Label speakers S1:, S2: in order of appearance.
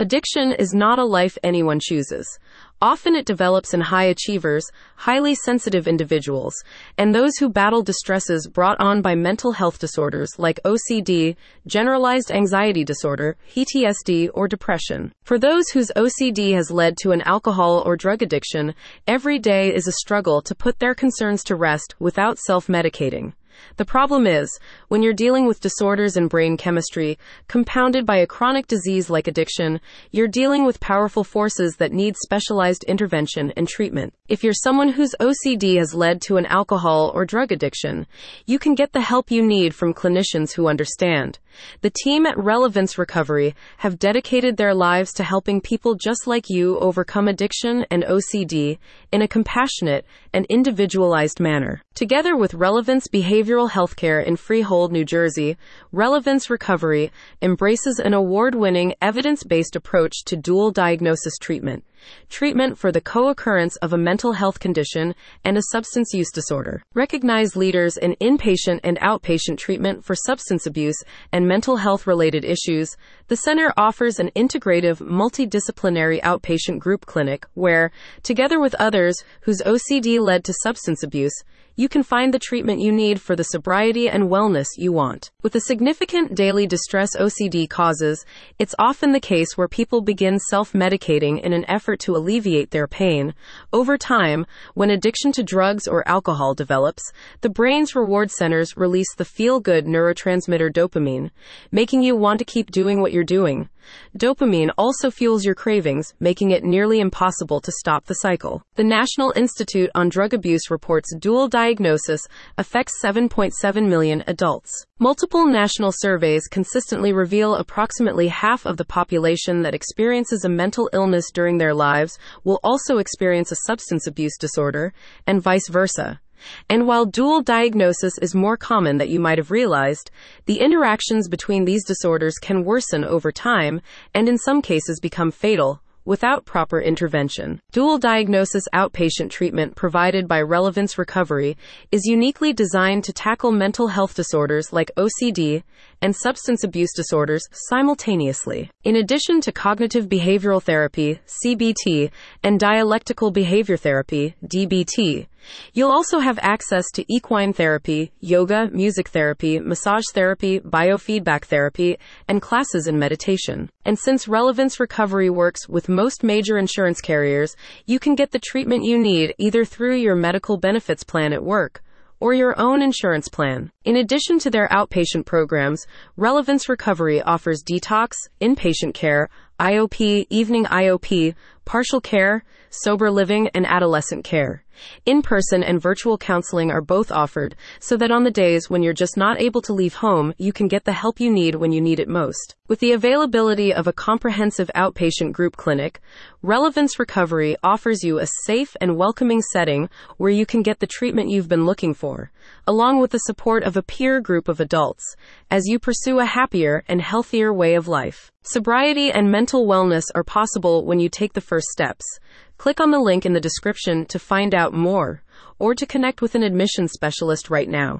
S1: Addiction is not a life anyone chooses. Often it develops in high achievers, highly sensitive individuals, and those who battle distresses brought on by mental health disorders like OCD, generalized anxiety disorder, PTSD, or depression. For those whose OCD has led to an alcohol or drug addiction, every day is a struggle to put their concerns to rest without self medicating. The problem is, when you're dealing with disorders in brain chemistry, compounded by a chronic disease like addiction, you're dealing with powerful forces that need specialized intervention and treatment. If you're someone whose OCD has led to an alcohol or drug addiction, you can get the help you need from clinicians who understand. The team at Relevance Recovery have dedicated their lives to helping people just like you overcome addiction and OCD in a compassionate and individualized manner. Together with Relevance Behavioral Healthcare in Freehold, New Jersey, Relevance Recovery embraces an award winning evidence based approach to dual diagnosis treatment treatment for the co occurrence of a mental health condition and a substance use disorder. Recognized leaders in inpatient and outpatient treatment for substance abuse and mental health related issues, the center offers an integrative, multidisciplinary outpatient group clinic where, together with others whose OCD led to substance abuse, you can find the treatment you need for the sobriety and wellness you want. With the significant daily distress OCD causes, it's often the case where people begin self medicating in an effort to alleviate their pain. Over time, when addiction to drugs or alcohol develops, the brain's reward centers release the feel good neurotransmitter dopamine, making you want to keep doing what you're doing. Dopamine also fuels your cravings, making it nearly impossible to stop the cycle. The National Institute on Drug Abuse reports dual diagnosis affects 7.7 million adults. Multiple national surveys consistently reveal approximately half of the population that experiences a mental illness during their lives will also experience a substance abuse disorder, and vice versa. And while dual diagnosis is more common than you might have realized, the interactions between these disorders can worsen over time and in some cases become fatal without proper intervention. Dual diagnosis outpatient treatment provided by Relevance Recovery is uniquely designed to tackle mental health disorders like OCD and substance abuse disorders simultaneously. In addition to cognitive behavioral therapy, CBT, and dialectical behavior therapy, DBT, You'll also have access to equine therapy, yoga, music therapy, massage therapy, biofeedback therapy, and classes in meditation. And since Relevance Recovery works with most major insurance carriers, you can get the treatment you need either through your medical benefits plan at work or your own insurance plan. In addition to their outpatient programs, Relevance Recovery offers detox, inpatient care, IOP, evening IOP, partial care, sober living, and adolescent care. In person and virtual counseling are both offered, so that on the days when you're just not able to leave home, you can get the help you need when you need it most. With the availability of a comprehensive outpatient group clinic, Relevance Recovery offers you a safe and welcoming setting where you can get the treatment you've been looking for, along with the support of a peer group of adults, as you pursue a happier and healthier way of life. Sobriety and mental wellness are possible when you take the first steps. Click on the link in the description to find out more or to connect with an admission specialist right now.